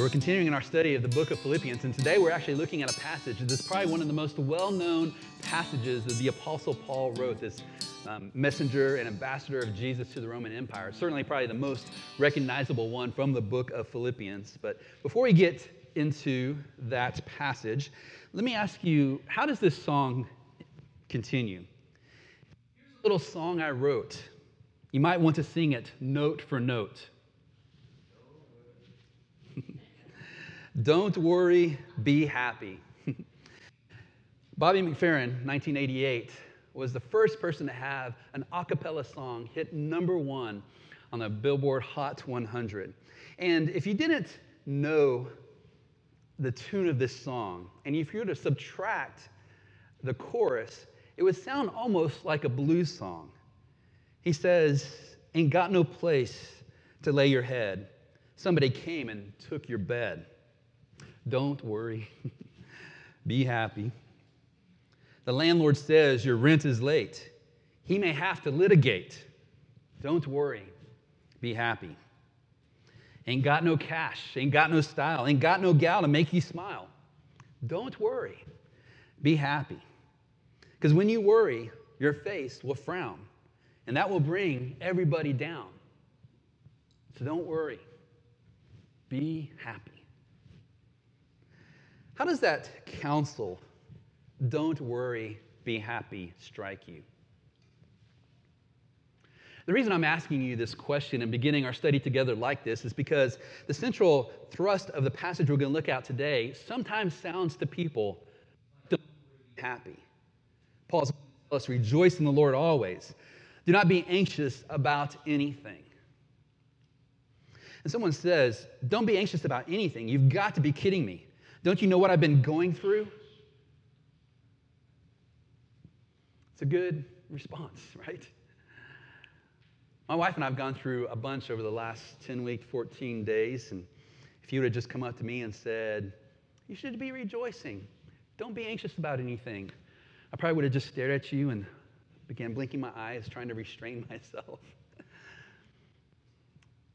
We're continuing in our study of the book of Philippians, and today we're actually looking at a passage that's probably one of the most well known passages that the Apostle Paul wrote, this um, messenger and ambassador of Jesus to the Roman Empire. Certainly, probably the most recognizable one from the book of Philippians. But before we get into that passage, let me ask you how does this song continue? Here's a little song I wrote. You might want to sing it note for note. Don't worry, be happy. Bobby McFerrin, 1988, was the first person to have an a cappella song hit number one on the Billboard Hot 100. And if you didn't know the tune of this song, and if you were to subtract the chorus, it would sound almost like a blues song. He says, Ain't got no place to lay your head. Somebody came and took your bed. Don't worry. Be happy. The landlord says your rent is late. He may have to litigate. Don't worry. Be happy. Ain't got no cash, ain't got no style, ain't got no gal to make you smile. Don't worry. Be happy. Because when you worry, your face will frown, and that will bring everybody down. So don't worry. Be happy. How does that counsel, don't worry, be happy, strike you? The reason I'm asking you this question and beginning our study together like this is because the central thrust of the passage we're going to look at today sometimes sounds to people don't be happy. Paul's us rejoice in the Lord always. Do not be anxious about anything. And someone says, Don't be anxious about anything. You've got to be kidding me. Don't you know what I've been going through? It's a good response, right? My wife and I have gone through a bunch over the last 10 week, 14 days. And if you would have just come up to me and said, You should be rejoicing, don't be anxious about anything, I probably would have just stared at you and began blinking my eyes, trying to restrain myself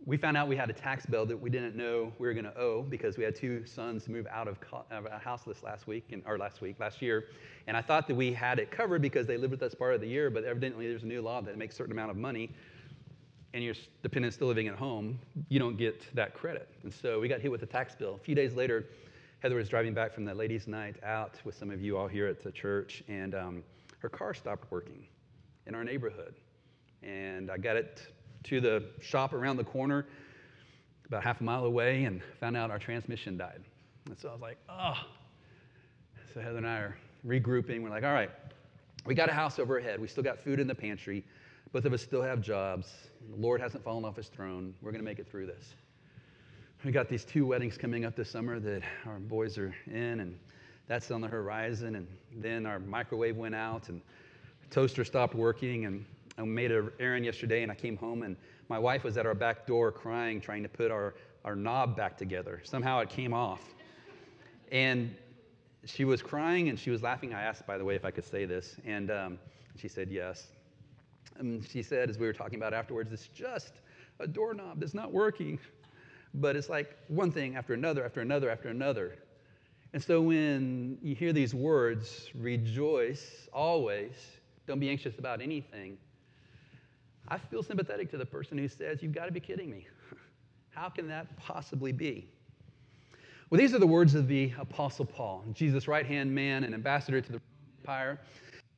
we found out we had a tax bill that we didn't know we were going to owe because we had two sons move out of, of a house this last week, and, or last week, last year. And I thought that we had it covered because they lived with us part of the year, but evidently there's a new law that makes a certain amount of money, and your dependent still living at home, you don't get that credit. And so we got hit with a tax bill. A few days later, Heather was driving back from the ladies' night out with some of you all here at the church, and um, her car stopped working in our neighborhood. And I got it to the shop around the corner, about half a mile away, and found out our transmission died. And so I was like, oh. So Heather and I are regrouping. We're like, all right, we got a house overhead. We still got food in the pantry. Both of us still have jobs. The Lord hasn't fallen off his throne. We're going to make it through this. We got these two weddings coming up this summer that our boys are in, and that's on the horizon. And then our microwave went out, and toaster stopped working, and I made an errand yesterday and I came home and my wife was at our back door crying, trying to put our, our knob back together. Somehow it came off. And she was crying and she was laughing. I asked, by the way, if I could say this. And um, she said yes. And she said, as we were talking about afterwards, it's just a doorknob that's not working. But it's like one thing after another, after another, after another. And so when you hear these words, rejoice always, don't be anxious about anything, I feel sympathetic to the person who says, You've got to be kidding me. How can that possibly be? Well, these are the words of the Apostle Paul, Jesus' right hand man and ambassador to the Empire.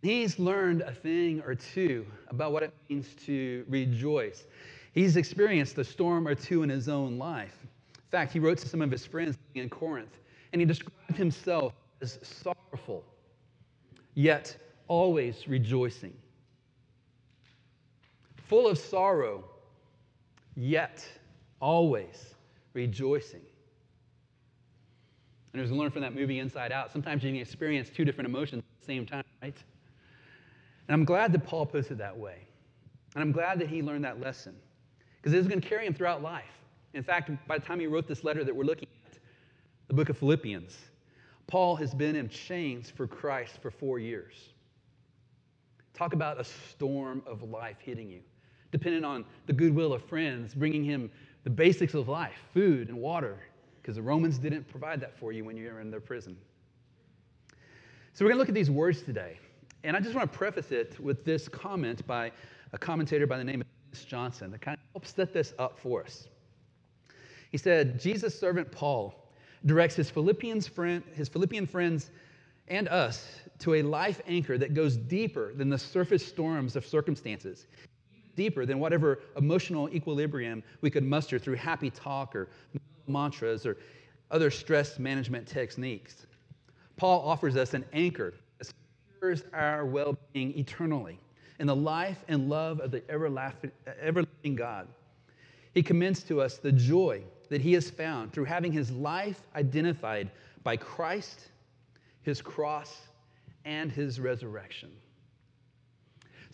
He's learned a thing or two about what it means to rejoice. He's experienced a storm or two in his own life. In fact, he wrote to some of his friends in Corinth, and he described himself as sorrowful, yet always rejoicing full of sorrow, yet always rejoicing. And as we learn from that movie Inside Out, sometimes you can experience two different emotions at the same time, right? And I'm glad that Paul puts it that way. And I'm glad that he learned that lesson because it is going to carry him throughout life. In fact, by the time he wrote this letter that we're looking at, the book of Philippians, Paul has been in chains for Christ for four years. Talk about a storm of life hitting you dependent on the goodwill of friends, bringing him the basics of life food and water, because the Romans didn't provide that for you when you were in their prison. So we're going to look at these words today. And I just want to preface it with this comment by a commentator by the name of Dennis Johnson that kind of helps set this up for us. He said, Jesus' servant Paul directs his, Philippians friend, his Philippian friends and us to a life anchor that goes deeper than the surface storms of circumstances, deeper than whatever emotional equilibrium we could muster through happy talk or mantras or other stress management techniques. Paul offers us an anchor that secures our well being eternally in the life and love of the everlasting God. He commends to us the joy that he has found through having his life identified by Christ, his cross, and his resurrection.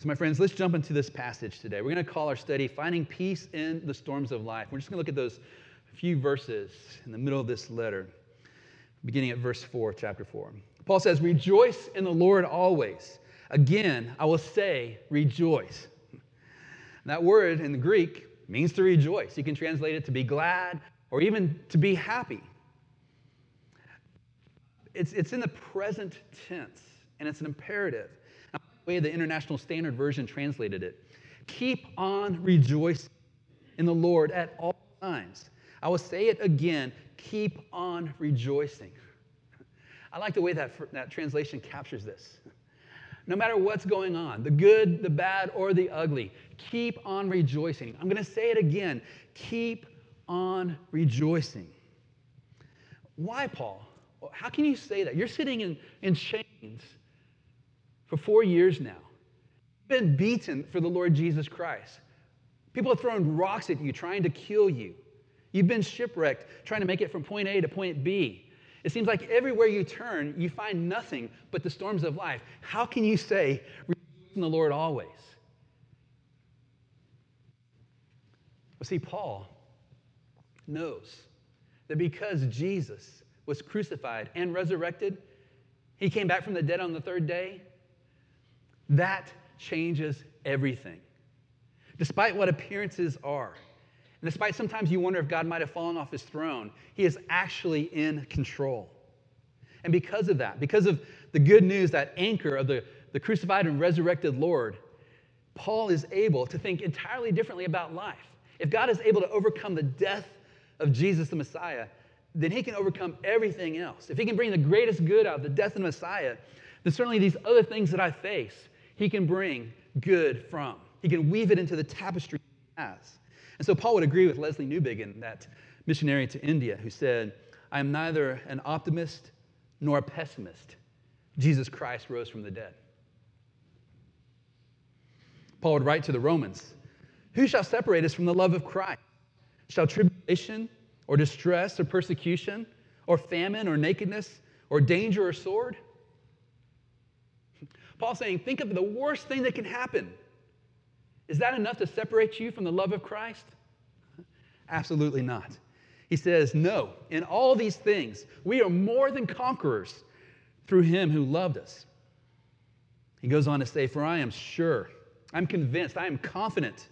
So, my friends, let's jump into this passage today. We're going to call our study Finding Peace in the Storms of Life. We're just going to look at those few verses in the middle of this letter, beginning at verse 4, chapter 4. Paul says, Rejoice in the Lord always. Again, I will say, rejoice. That word in the Greek means to rejoice. You can translate it to be glad or even to be happy. It's, it's in the present tense, and it's an imperative. Way the International Standard Version translated it keep on rejoicing in the Lord at all times. I will say it again keep on rejoicing. I like the way that, that translation captures this no matter what's going on the good, the bad, or the ugly. Keep on rejoicing. I'm going to say it again keep on rejoicing. Why, Paul? How can you say that? You're sitting in, in chains for four years now. Been beaten for the Lord Jesus Christ. People have thrown rocks at you trying to kill you. You've been shipwrecked trying to make it from point A to point B. It seems like everywhere you turn, you find nothing but the storms of life. How can you say, in the Lord always? Well, see, Paul knows that because Jesus was crucified and resurrected, he came back from the dead on the third day, that changes everything. Despite what appearances are, and despite sometimes you wonder if God might have fallen off his throne, he is actually in control. And because of that, because of the good news, that anchor of the, the crucified and resurrected Lord, Paul is able to think entirely differently about life. If God is able to overcome the death of Jesus the Messiah, then he can overcome everything else. If he can bring the greatest good out of the death of the Messiah, then certainly these other things that I face, he can bring good from. He can weave it into the tapestry he has. And so Paul would agree with Lesslie Newbigin, that missionary to India, who said, I am neither an optimist nor a pessimist. Jesus Christ rose from the dead. Paul would write to the Romans, Who shall separate us from the love of Christ? Shall tribulation or distress or persecution or famine or nakedness or danger or sword? Paul's saying, think of the worst thing that can happen is that enough to separate you from the love of Christ? Absolutely not. He says, No, in all these things, we are more than conquerors through him who loved us. He goes on to say, For I am sure, I'm convinced, I am confident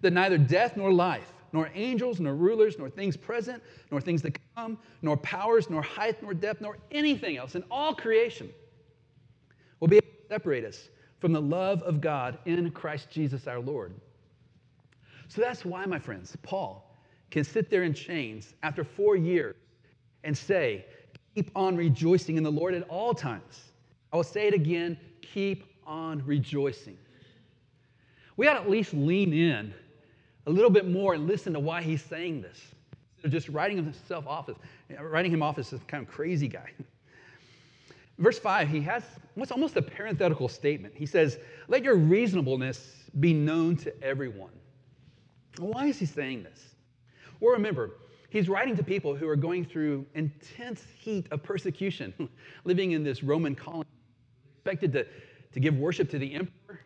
that neither death nor life, nor angels, nor rulers, nor things present, nor things to come, nor powers, nor height, nor depth, nor anything else in all creation will be separate us from the love of God in Christ Jesus our Lord. So that's why, my friends, Paul can sit there in chains after four years and say, Keep on rejoicing in the Lord at all times. I will say it again keep on rejoicing. We ought to at least lean in a little bit more and listen to why he's saying this. Instead of just writing himself off as, writing him off as a kind of crazy guy. Verse 5, he has what's almost a parenthetical statement. He says, Let your reasonableness be known to everyone. Why is he saying this? Well, remember, he's writing to people who are going through intense heat of persecution, living in this Roman colony, expected to, to give worship to the emperor.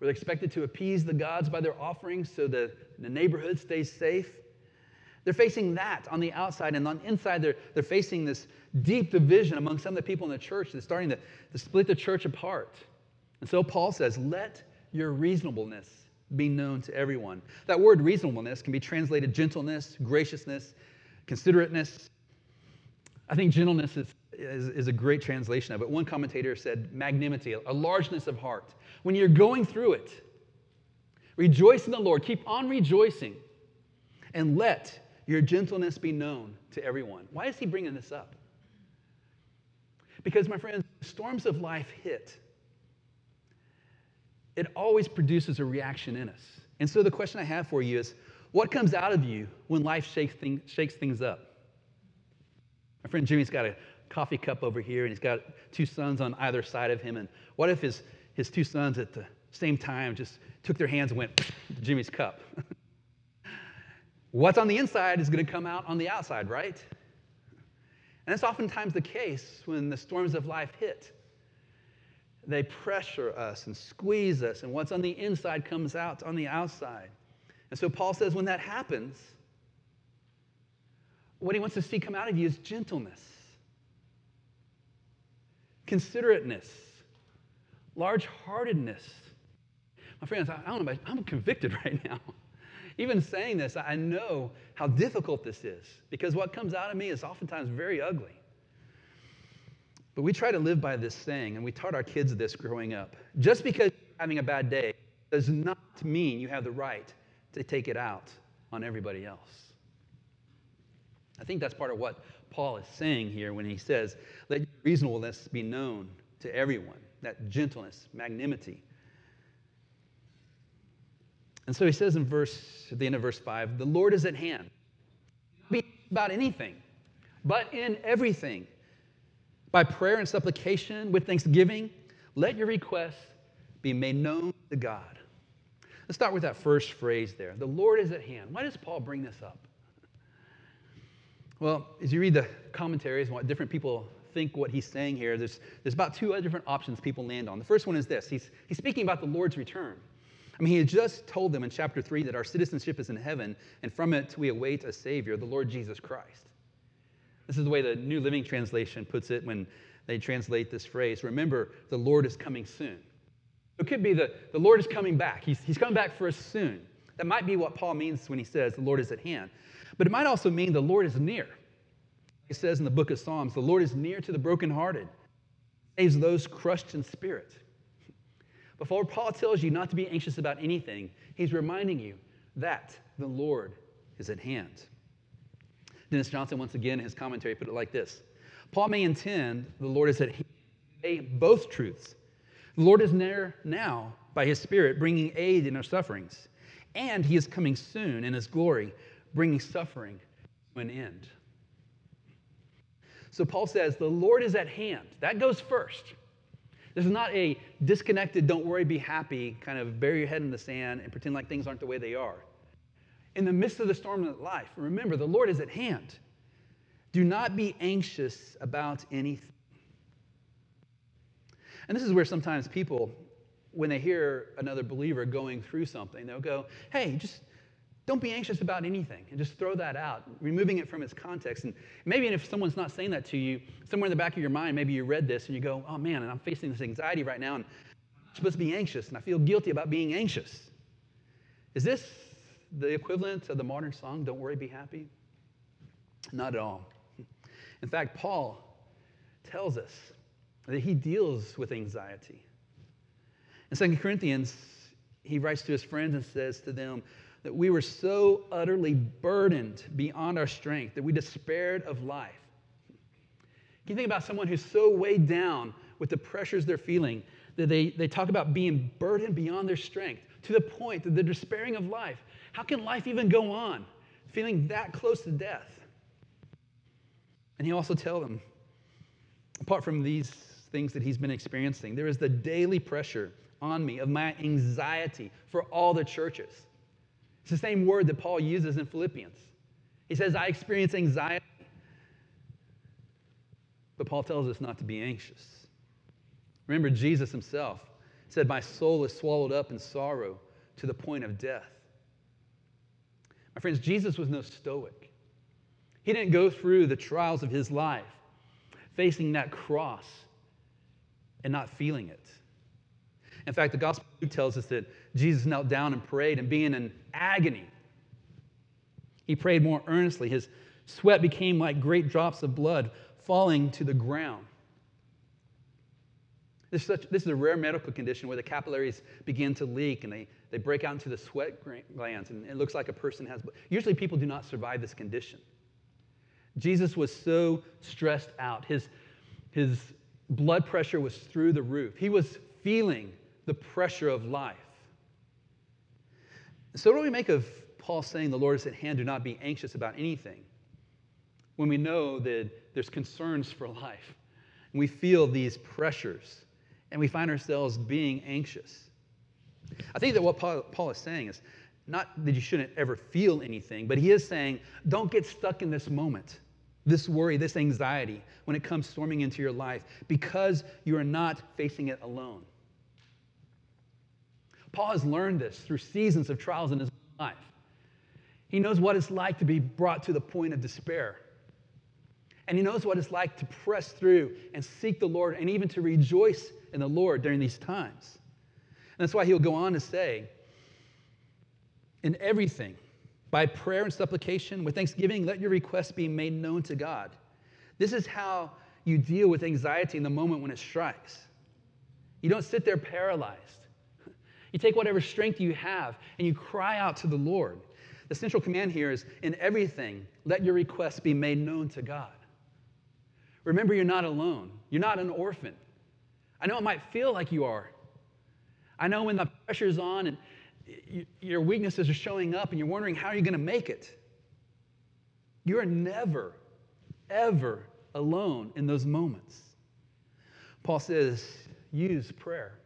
Were expected to appease the gods by their offerings so that the neighborhood stays safe? They're facing that on the outside, and on the inside, they're, they're facing this deep division among some of the people in the church that's starting to, to split the church apart. And so Paul says, Let your reasonableness be known to everyone. That word reasonableness can be translated gentleness, graciousness, considerateness. I think gentleness is, is, is, a great translation of it. One commentator said magnanimity, a largeness of heart. When you're going through it, rejoice in the Lord, keep on rejoicing, and let your gentleness be known to everyone. Why is he bringing this up? Because, my friends, storms of life hit. It always produces a reaction in us. And so, the question I have for you is what comes out of you when life shakes, thing, shakes things up? My friend Jimmy's got a coffee cup over here, and he's got two sons on either side of him. And what if his, his two sons at the same time just took their hands and went to Jimmy's cup? What's on the inside is going to come out on the outside, right? And that's oftentimes the case when the storms of life hit. They pressure us and squeeze us, and what's on the inside comes out on the outside. And so Paul says when that happens, what he wants to see come out of you is gentleness, considerateness, large heartedness. My friends, I don't know, I'm convicted right now. Even saying this, I know how difficult this is because what comes out of me is oftentimes very ugly. But we try to live by this saying, and we taught our kids this growing up. Just because you're having a bad day does not mean you have the right to take it out on everybody else. I think that's part of what Paul is saying here when he says, Let reasonableness be known to everyone, that gentleness, magnanimity. And so he says in verse, at the end of verse 5, the Lord is at hand. Be about anything, but in everything. By prayer and supplication with thanksgiving, let your requests be made known to God. Let's start with that first phrase there. The Lord is at hand. Why does Paul bring this up? Well, as you read the commentaries and what different people think what he's saying here, there's, there's about two different options people land on. The first one is this he's, he's speaking about the Lord's return. I mean, he had just told them in chapter 3 that our citizenship is in heaven, and from it we await a Savior, the Lord Jesus Christ. This is the way the New Living Translation puts it when they translate this phrase. Remember, the Lord is coming soon. It could be that the Lord is coming back. He's, he's coming back for us soon. That might be what Paul means when he says the Lord is at hand. But it might also mean the Lord is near. It says in the book of Psalms, the Lord is near to the brokenhearted, saves those crushed in spirit. Before Paul tells you not to be anxious about anything, he's reminding you that the Lord is at hand. Dennis Johnson, once again, in his commentary, put it like this Paul may intend the Lord is at hand, both truths. The Lord is near now by his Spirit, bringing aid in our sufferings, and he is coming soon in his glory, bringing suffering to an end. So Paul says, The Lord is at hand. That goes first. This is not a disconnected, don't worry, be happy, kind of bury your head in the sand and pretend like things aren't the way they are. In the midst of the storm of life, remember, the Lord is at hand. Do not be anxious about anything. And this is where sometimes people, when they hear another believer going through something, they'll go, hey, just don't be anxious about anything and just throw that out, removing it from its context. And maybe if someone's not saying that to you, somewhere in the back of your mind, maybe you read this and you go, oh man, and I'm facing this anxiety right now and I'm supposed to be anxious and I feel guilty about being anxious. Is this the equivalent of the modern song, Don't Worry, Be Happy? Not at all. In fact, Paul tells us that he deals with anxiety. In 2 Corinthians, he writes to his friends and says to them, that we were so utterly burdened beyond our strength that we despaired of life. Can you think about someone who's so weighed down with the pressures they're feeling that they, they talk about being burdened beyond their strength to the point that they're despairing of life? How can life even go on feeling that close to death? And he also tells them, apart from these things that he's been experiencing, there is the daily pressure on me of my anxiety for all the churches. It's the same word that Paul uses in Philippians. He says, I experience anxiety. But Paul tells us not to be anxious. Remember, Jesus himself said, My soul is swallowed up in sorrow to the point of death. My friends, Jesus was no stoic. He didn't go through the trials of his life facing that cross and not feeling it. In fact, the gospel tells us that Jesus knelt down and prayed, and being in agony, he prayed more earnestly. His Sweat became like great drops of blood falling to the ground. This is, such, this is a rare medical condition where the capillaries begin to leak and they, they break out into the sweat glands, and it looks like a person has. Usually, people do not survive this condition. Jesus was so stressed out. His, his blood pressure was through the roof. He was feeling the pressure of life. So, what do we make of Paul saying, The Lord is at hand, do not be anxious about anything? When we know that there's concerns for life, and we feel these pressures, and we find ourselves being anxious. I think that what Paul, Paul is saying is not that you shouldn't ever feel anything, but he is saying, don't get stuck in this moment, this worry, this anxiety when it comes storming into your life because you are not facing it alone. Paul has learned this through seasons of trials in his life. He knows what it's like to be brought to the point of despair. And he knows what it's like to press through and seek the Lord and even to rejoice in the Lord during these times. And that's why he'll go on to say, in everything, by prayer and supplication, with thanksgiving, let your requests be made known to God. This is how you deal with anxiety in the moment when it strikes. You don't sit there paralyzed. You take whatever strength you have and you cry out to the Lord. The central command here is in everything, let your requests be made known to God. Remember, you're not alone, you're not an orphan. I know it might feel like you are. I know when the pressure's on and your weaknesses are showing up and you're wondering how you're going to make it. You are never, ever alone in those moments. Paul says, use prayer.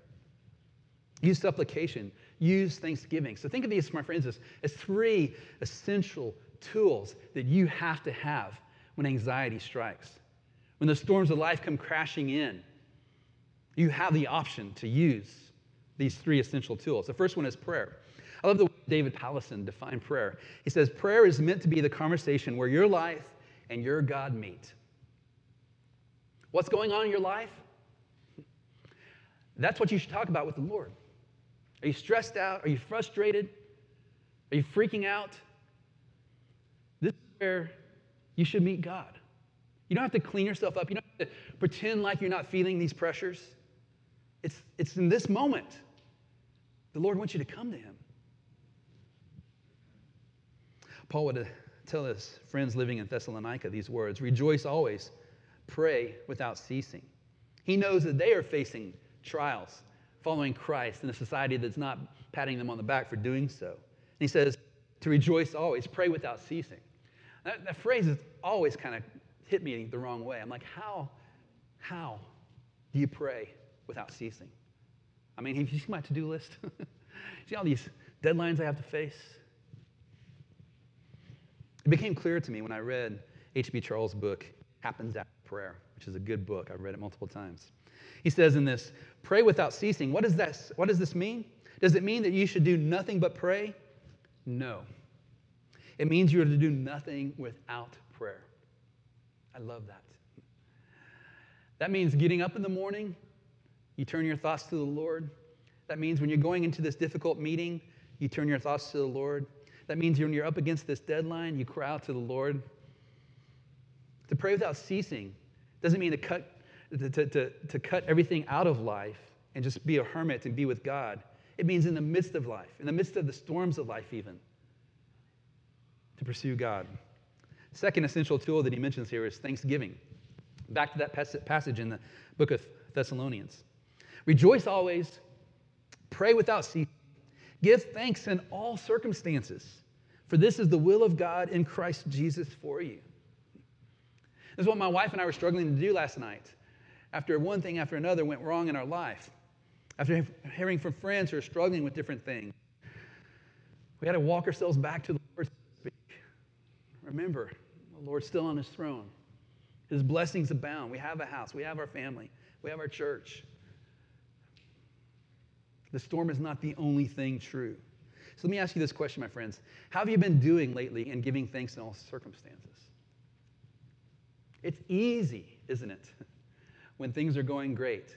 Use supplication. Use thanksgiving. So think of these, my friends, as, as three essential tools that you have to have when anxiety strikes. When the storms of life come crashing in, you have the option to use these three essential tools. The first one is prayer. I love the way David Powlison defined prayer. He says, Prayer is meant to be the conversation where your life and your God meet. What's going on in your life? That's what you should talk about with the Lord. Are you stressed out? Are you frustrated? Are you freaking out? This is where you should meet God. You don't have to clean yourself up. You don't have to pretend like you're not feeling these pressures. It's, it's in this moment the Lord wants you to come to Him. Paul would uh, tell his friends living in Thessalonica these words Rejoice always, pray without ceasing. He knows that they are facing trials following Christ in a society that's not patting them on the back for doing so. And he says, to rejoice always, pray without ceasing. That, that phrase has always kind of hit me the wrong way. I'm like, how, how do you pray without ceasing? I mean, have you seen my to do list? see all these deadlines I have to face? It became clear to me when I read H.B. Charles' book, Happens After Prayer, which is a good book. I've read it multiple times. He says in this, pray without ceasing. What does, that, what does this mean? Does it mean that you should do nothing but pray? No. It means you are to do nothing without prayer. I love that. That means getting up in the morning, you turn your thoughts to the Lord. That means when you're going into this difficult meeting, you turn your thoughts to the Lord. That means when you're up against this deadline, you cry out to the Lord. To pray without ceasing doesn't mean to cut to, to, to, cut everything out of life and just be a hermit and be with God. It means in the midst of life, in the midst of the storms of life, even, to pursue God. Second essential tool that he mentions here is thanksgiving. Back to that passage in the book of Thessalonians. Rejoice always, pray without ceasing, give thanks in all circumstances, for this is the will of God in Christ Jesus for you. This is what my wife and I were struggling to do last night after one thing after another went wrong in our life, after hearing from friends who are struggling with different things, we had to walk ourselves back to the Lord. Remember, the Lord's still on his throne. His blessings abound. We have a house, we have our family, we have our church. The storm is not the only thing true. So let me ask you this question, my friends. How have you been doing lately in giving thanks in all circumstances? It's easy, isn't it? When things are going great.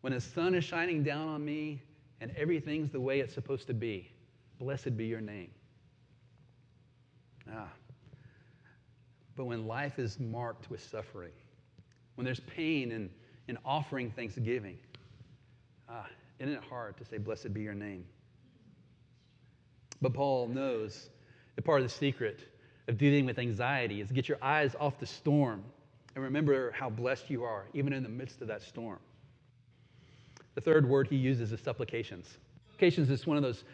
When the sun is shining down on me and everything's the way it's supposed to be. Blessed be your name. Ah. But when life is marked with suffering, when there's pain and, in offering thanksgiving, ah, isn't it hard to say, Blessed be your name? But Paul knows that part of the secret of dealing with anxiety is get your eyes off the storm and remember how blessed you are, even in the midst of that storm. The third word he uses is supplications. Supplications is one of those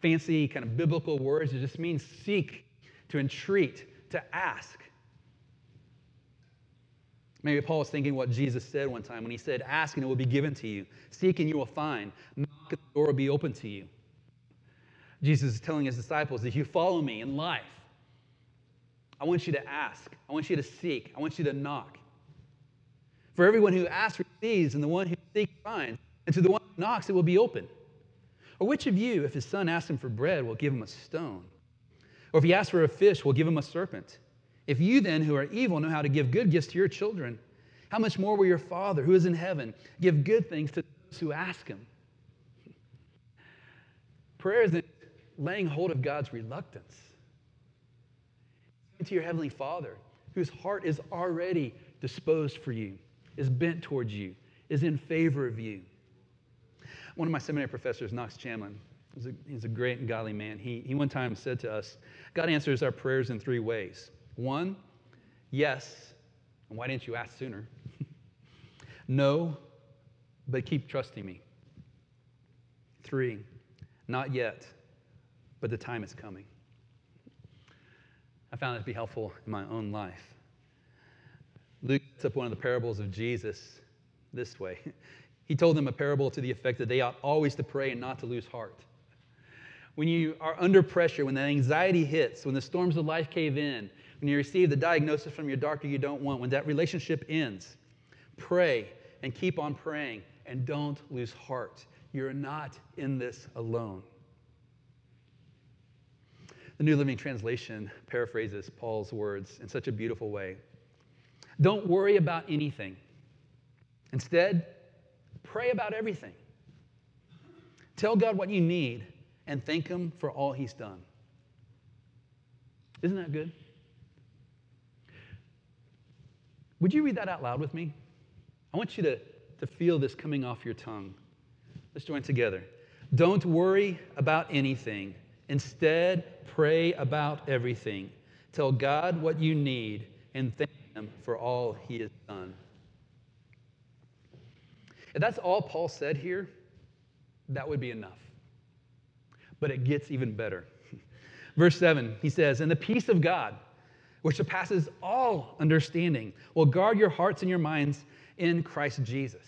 fancy, kind of biblical words. It just means seek, to entreat, to ask. Maybe Paul was thinking what Jesus said one time when he said, Ask and it will be given to you, seek and you will find, knock and the door will be open to you. Jesus is telling his disciples, If you follow me in life, I want you to ask, I want you to seek, I want you to knock. For everyone who asks receives, and the one who seeks finds, and to the one who knocks it will be open. Or which of you, if his son asks him for bread, will give him a stone? Or if he asks for a fish, will give him a serpent? If you then, who are evil, know how to give good gifts to your children, how much more will your Father, who is in heaven, give good things to those who ask him? Prayer isn't laying hold of God's reluctance. To your Heavenly Father, whose heart is already disposed for you, is bent towards you, is in favor of you. One of my seminary professors, Knox Chamblin, he's a, he's a great and godly man. He, he one time said to us, God answers our prayers in three ways. One, yes, and why didn't you ask sooner? no, but keep trusting me. Three, not yet, but the time is coming. I found it to be helpful in my own life. Luke sets up one of the parables of Jesus this way. He told them a parable to the effect that they ought always to pray and not to lose heart. When you are under pressure, when the anxiety hits, when the storms of life cave in, when you receive the diagnosis from your doctor you don't want, when that relationship ends, pray and keep on praying and don't lose heart. You're not in this alone. The New Living Translation paraphrases Paul's words in such a beautiful way. Don't worry about anything. Instead, Pray about everything. Tell God what you need and thank Him for all He's done. Isn't that good? Would you read that out loud with me? I want you to, to feel this coming off your tongue. Let's join together. Don't worry about anything. Instead, pray about everything. Tell God what you need and thank Him for all He has done. If that's all Paul said here, that would be enough. But it gets even better. Verse 7, he says, And the peace of God, which surpasses all understanding, will guard your hearts and your minds in Christ Jesus.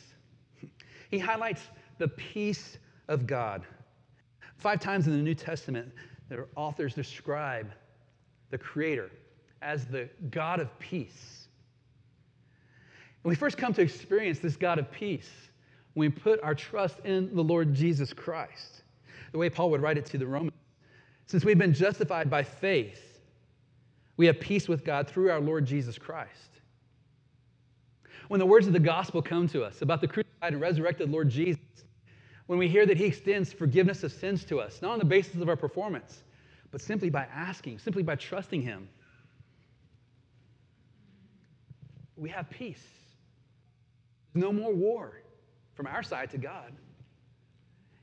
He highlights the peace of God. Five times in the New Testament, the authors describe the Creator as the God of peace. And we first come to experience this God of peace when we put our trust in the Lord Jesus Christ. The way Paul would write it to the Romans since we've been justified by faith, we have peace with God through our Lord Jesus Christ. When the words of the gospel come to us about the crucified and resurrected Lord Jesus, when we hear that he extends forgiveness of sins to us, not on the basis of our performance, but simply by asking, simply by trusting him, we have peace. No more war from our side to God.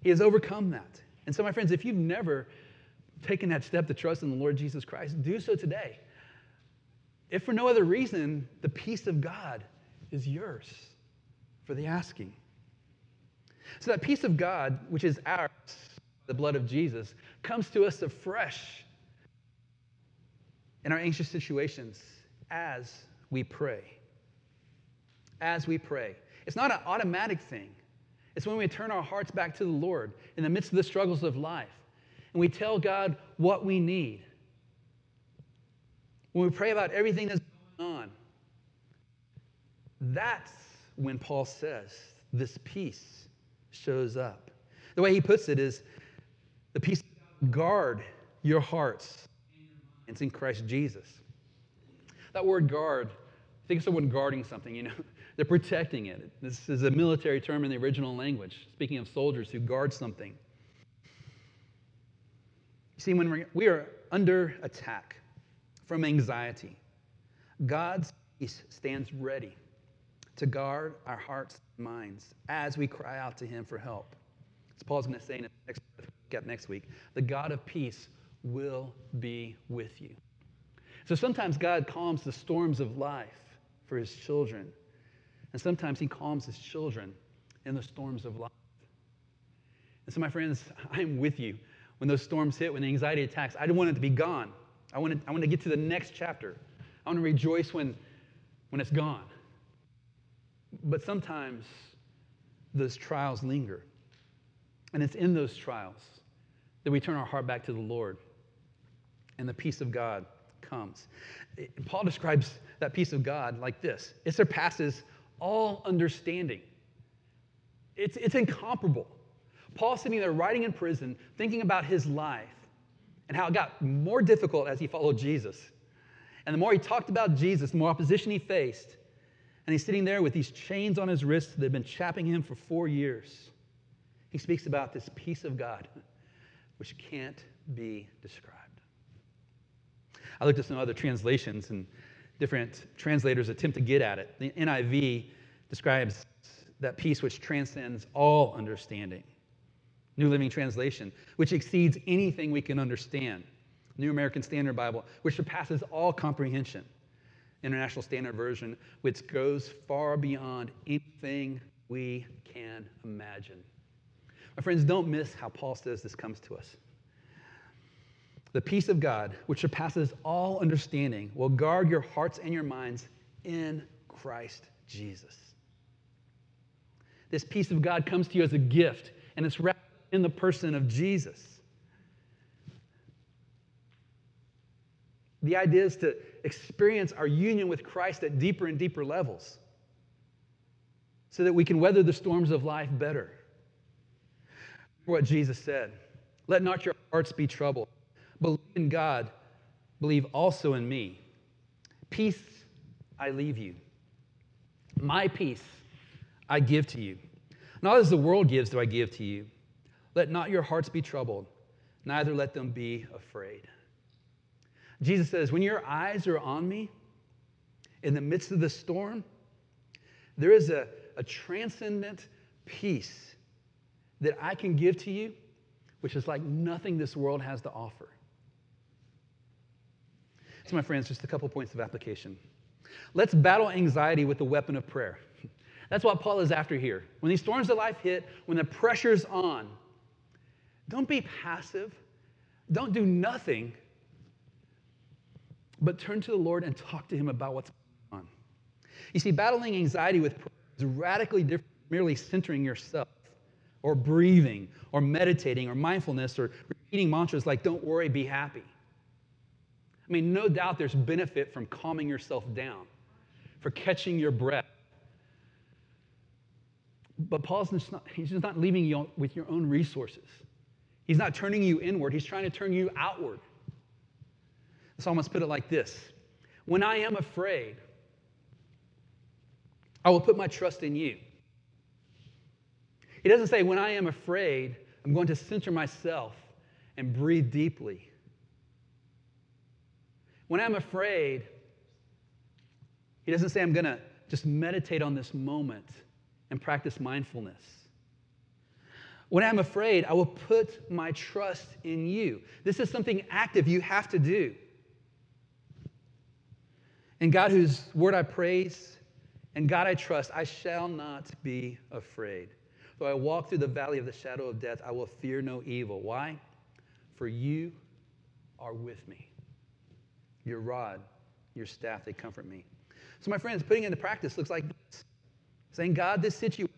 He has overcome that. And so, my friends, if you've never taken that step to trust in the Lord Jesus Christ, do so today. If for no other reason, the peace of God is yours for the asking. So, that peace of God, which is ours, the blood of Jesus, comes to us afresh in our anxious situations as we pray. As we pray. It's not an automatic thing. It's when we turn our hearts back to the Lord in the midst of the struggles of life and we tell God what we need. When we pray about everything that's going on, that's when Paul says this peace shows up. The way he puts it is the peace guard your hearts. It's in Christ Jesus. That word guard, think of someone guarding something, you know. They're protecting it. This is a military term in the original language, speaking of soldiers who guard something. You see, when we are under attack from anxiety, God's peace stands ready to guard our hearts and minds as we cry out to Him for help. As Paul's going to say in next, next week, the God of peace will be with you. So sometimes God calms the storms of life for His children, and sometimes He calms His children in the storms of life. And so, my friends, I'm with you. When those storms hit, when the anxiety attacks, I don't want it to be gone. I want, to, I want to get to the next chapter. I want to rejoice when, when it's gone. But sometimes those trials linger. And it's in those trials that we turn our heart back to the Lord and the peace of God comes. Paul describes that peace of God like this it surpasses all understanding, it's, it's incomparable. Paul sitting there writing in prison, thinking about his life and how it got more difficult as he followed Jesus. And the more he talked about Jesus, the more opposition he faced. And he's sitting there with these chains on his wrists that have been chapping him for four years. He speaks about this peace of God, which can't be described. I looked at some other translations, and different translators attempt to get at it. The NIV describes that peace which transcends all understanding. New Living Translation, which exceeds anything we can understand. New American Standard Bible, which surpasses all comprehension. International Standard Version, which goes far beyond anything we can imagine. My friends, don't miss how Paul says this comes to us. The peace of God, which surpasses all understanding, will guard your hearts and your minds in Christ Jesus. This peace of God comes to you as a gift, and it's wrapped in the person of Jesus. The idea is to experience our union with Christ at deeper and deeper levels so that we can weather the storms of life better. What Jesus said Let not your hearts be troubled. Believe in God, believe also in me. Peace I leave you, my peace I give to you. Not as the world gives, do I give to you. Let not your hearts be troubled, neither let them be afraid. Jesus says, When your eyes are on me in the midst of the storm, there is a, a transcendent peace that I can give to you, which is like nothing this world has to offer. So, my friends, just a couple points of application. Let's battle anxiety with the weapon of prayer. That's what Paul is after here. When these storms of life hit, when the pressure's on, don't be passive. Don't do nothing, but turn to the Lord and talk to Him about what's going on. You see, battling anxiety with prayer is radically different from merely centering yourself or breathing or meditating or mindfulness or repeating mantras like, don't worry, be happy. I mean, no doubt there's benefit from calming yourself down, for catching your breath. But Paul's just not, he's just not leaving you with your own resources. He's not turning you inward, he's trying to turn you outward. The psalmist put it like this When I am afraid, I will put my trust in you. He doesn't say, When I am afraid, I'm going to center myself and breathe deeply. When I'm afraid, he doesn't say, I'm going to just meditate on this moment and practice mindfulness. When I'm afraid, I will put my trust in you. This is something active you have to do. And God, whose word I praise, and God I trust, I shall not be afraid. Though I walk through the valley of the shadow of death, I will fear no evil. Why? For you are with me. Your rod, your staff, they comfort me. So, my friends, putting into practice looks like this saying, God, this situation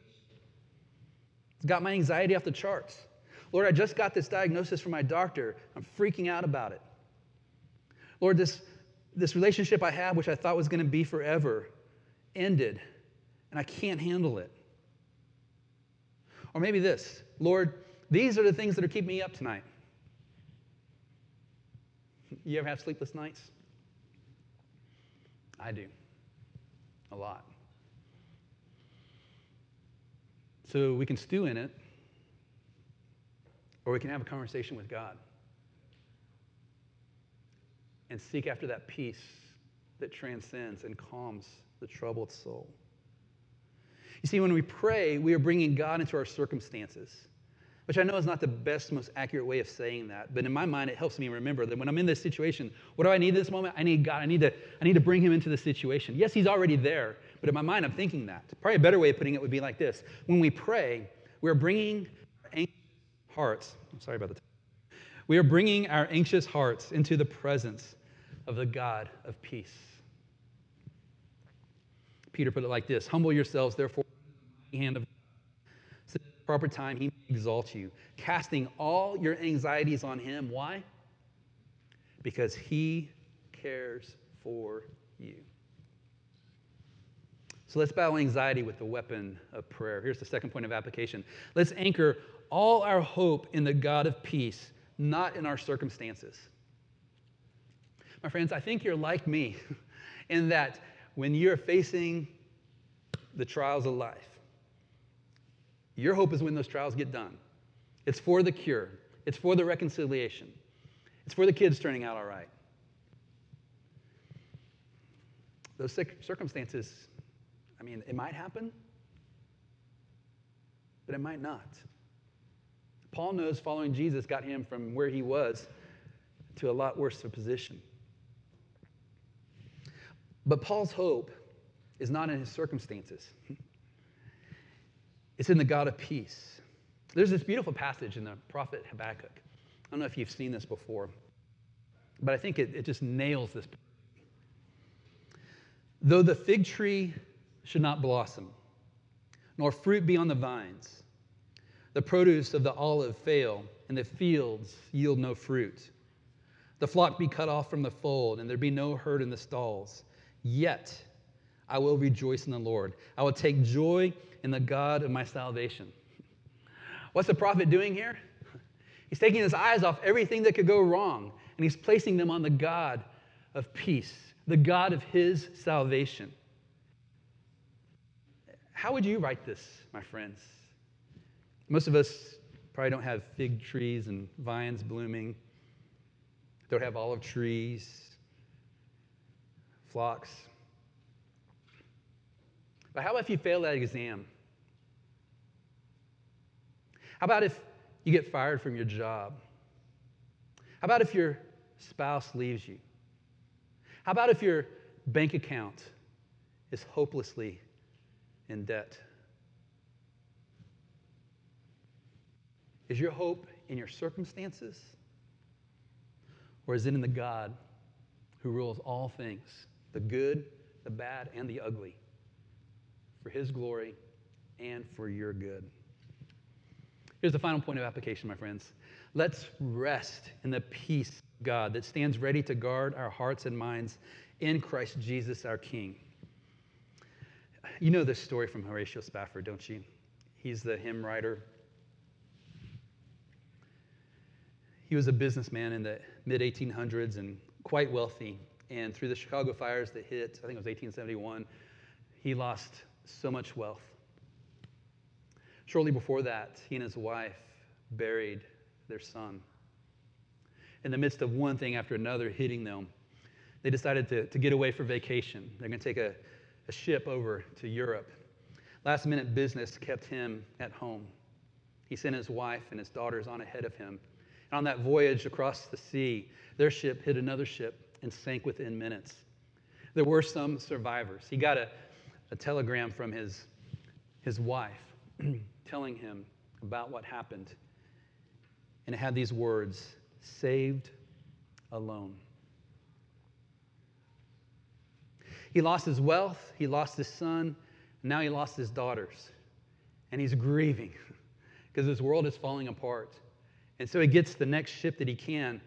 it's got my anxiety off the charts. Lord, I just got this diagnosis from my doctor. I'm freaking out about it. Lord, this, this relationship I have, which I thought was going to be forever, ended, and I can't handle it. Or maybe this Lord, these are the things that are keeping me up tonight. You ever have sleepless nights? I do. A lot. So we can stew in it, or we can have a conversation with God and seek after that peace that transcends and calms the troubled soul. You see, when we pray, we are bringing God into our circumstances, which I know is not the best, most accurate way of saying that, but in my mind, it helps me remember that when I'm in this situation, what do I need in this moment? I need God. I need to, I need to bring Him into the situation. Yes, He's already there, but in my mind, I'm thinking that. Probably a better way of putting it would be like this When we pray, we're bringing our hearts, I'm sorry about the we are bringing our anxious hearts into the presence of the God of peace. Peter put it like this Humble yourselves, therefore, the hand of God. So at the proper time, he may exalt you, casting all your anxieties on him. Why? Because he cares for you. So let's battle anxiety with the weapon of prayer. Here's the second point of application. Let's anchor all our hope in the God of peace, not in our circumstances. My friends, I think you're like me in that when you're facing the trials of life, your hope is when those trials get done. It's for the cure, it's for the reconciliation, it's for the kids turning out all right. Those circumstances, I mean, it might happen, but it might not. Paul knows following Jesus got him from where he was to a lot worse of a position. But Paul's hope is not in his circumstances, it's in the God of peace. There's this beautiful passage in the prophet Habakkuk. I don't know if you've seen this before, but I think it, it just nails this. Though the fig tree should not blossom, nor fruit be on the vines, the produce of the olive fail, and the fields yield no fruit. The flock be cut off from the fold, and there be no herd in the stalls. Yet I will rejoice in the Lord. I will take joy in the God of my salvation. What's the prophet doing here? He's taking his eyes off everything that could go wrong, and he's placing them on the God of peace, the God of his salvation. How would you write this, my friends? Most of us probably don't have fig trees and vines blooming, don't have olive trees, flocks. But how about if you fail that exam? How about if you get fired from your job? How about if your spouse leaves you? How about if your bank account is hopelessly in debt? Is your hope in your circumstances? Or is it in the God who rules all things, the good, the bad, and the ugly, for his glory and for your good? Here's the final point of application, my friends. Let's rest in the peace of God that stands ready to guard our hearts and minds in Christ Jesus our King. You know this story from Horatio Spafford, don't you? He's the hymn writer He was a businessman in the mid 1800s and quite wealthy. And through the Chicago fires that hit, I think it was 1871, he lost so much wealth. Shortly before that, he and his wife buried their son. In the midst of one thing after another hitting them, they decided to, to get away for vacation. They're going to take a, a ship over to Europe. Last minute business kept him at home. He sent his wife and his daughters on ahead of him on that voyage across the sea, their ship hit another ship and sank within minutes. There were some survivors. He got a, a telegram from his, his wife telling him about what happened. And it had these words saved alone. He lost his wealth, he lost his son, now he lost his daughters. And he's grieving because his world is falling apart. And so he gets the next ship that he can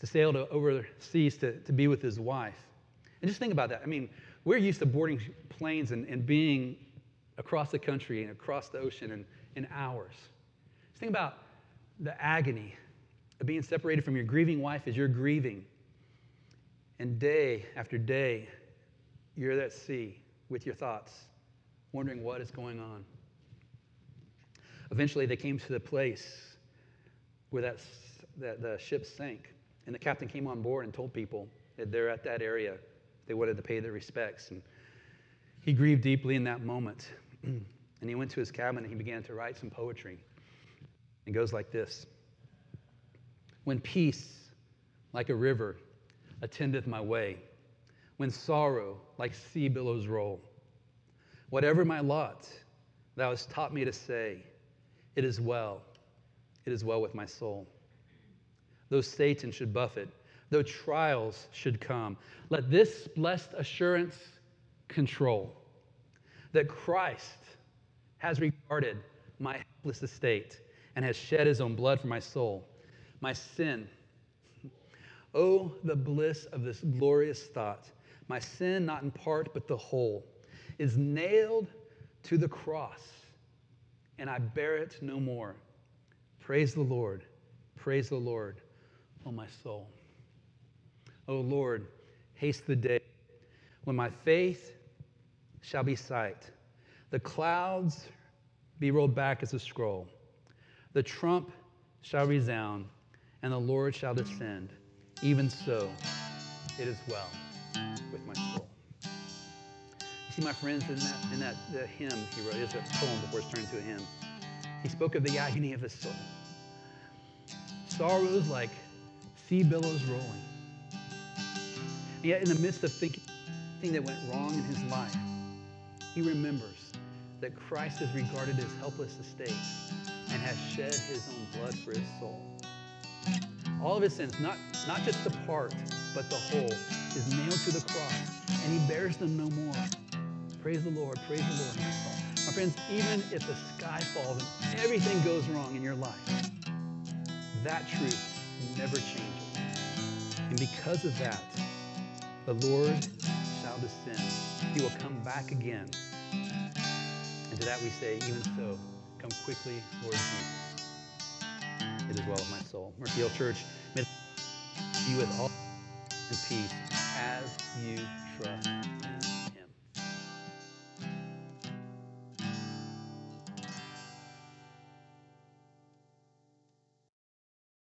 to sail to overseas to, to be with his wife. And just think about that. I mean, we're used to boarding planes and, and being across the country and across the ocean in, in hours. Just think about the agony of being separated from your grieving wife as you're grieving. And day after day, you're at sea with your thoughts, wondering what is going on. Eventually, they came to the place where that, that the ship sank. And the captain came on board and told people that they're at that area they wanted to pay their respects. And he grieved deeply in that moment. and he went to his cabin and he began to write some poetry. It goes like this When peace, like a river, attendeth my way, when sorrow, like sea billows, roll, whatever my lot, thou hast taught me to say, It is well, it is well with my soul. Though Satan should buffet, though trials should come, let this blessed assurance control that Christ has regarded my helpless estate and has shed his own blood for my soul, my sin. Oh, the bliss of this glorious thought. My sin, not in part, but the whole, is nailed to the cross, and I bear it no more. Praise the Lord. Praise the Lord, O my soul. O Lord, haste the day when my faith shall be sight, the clouds be rolled back as a scroll, the trump shall resound, and the Lord shall descend. Even so, it is well with my soul. You see, my friends, in that, in that hymn he wrote, it's a poem before it's turned into a hymn, he spoke of the agony of his soul. Sorrows like sea billows rolling. And yet, in the midst of thinking that went wrong in his life, he remembers that Christ has regarded his helpless estate and has shed his own blood for his soul. All of his sins, not, not just the part, but the whole, is nailed to the cross, and he bears them no more. Praise the Lord, praise the Lord, my soul. My friends, even if the sky falls and everything goes wrong in your life, that truth never changes. And because of that, the Lord shall descend. He will come back again. And to that we say, even so, come quickly, Lord Jesus. It is well with my soul. Mercy Hill Church, may be with all and peace as you trust.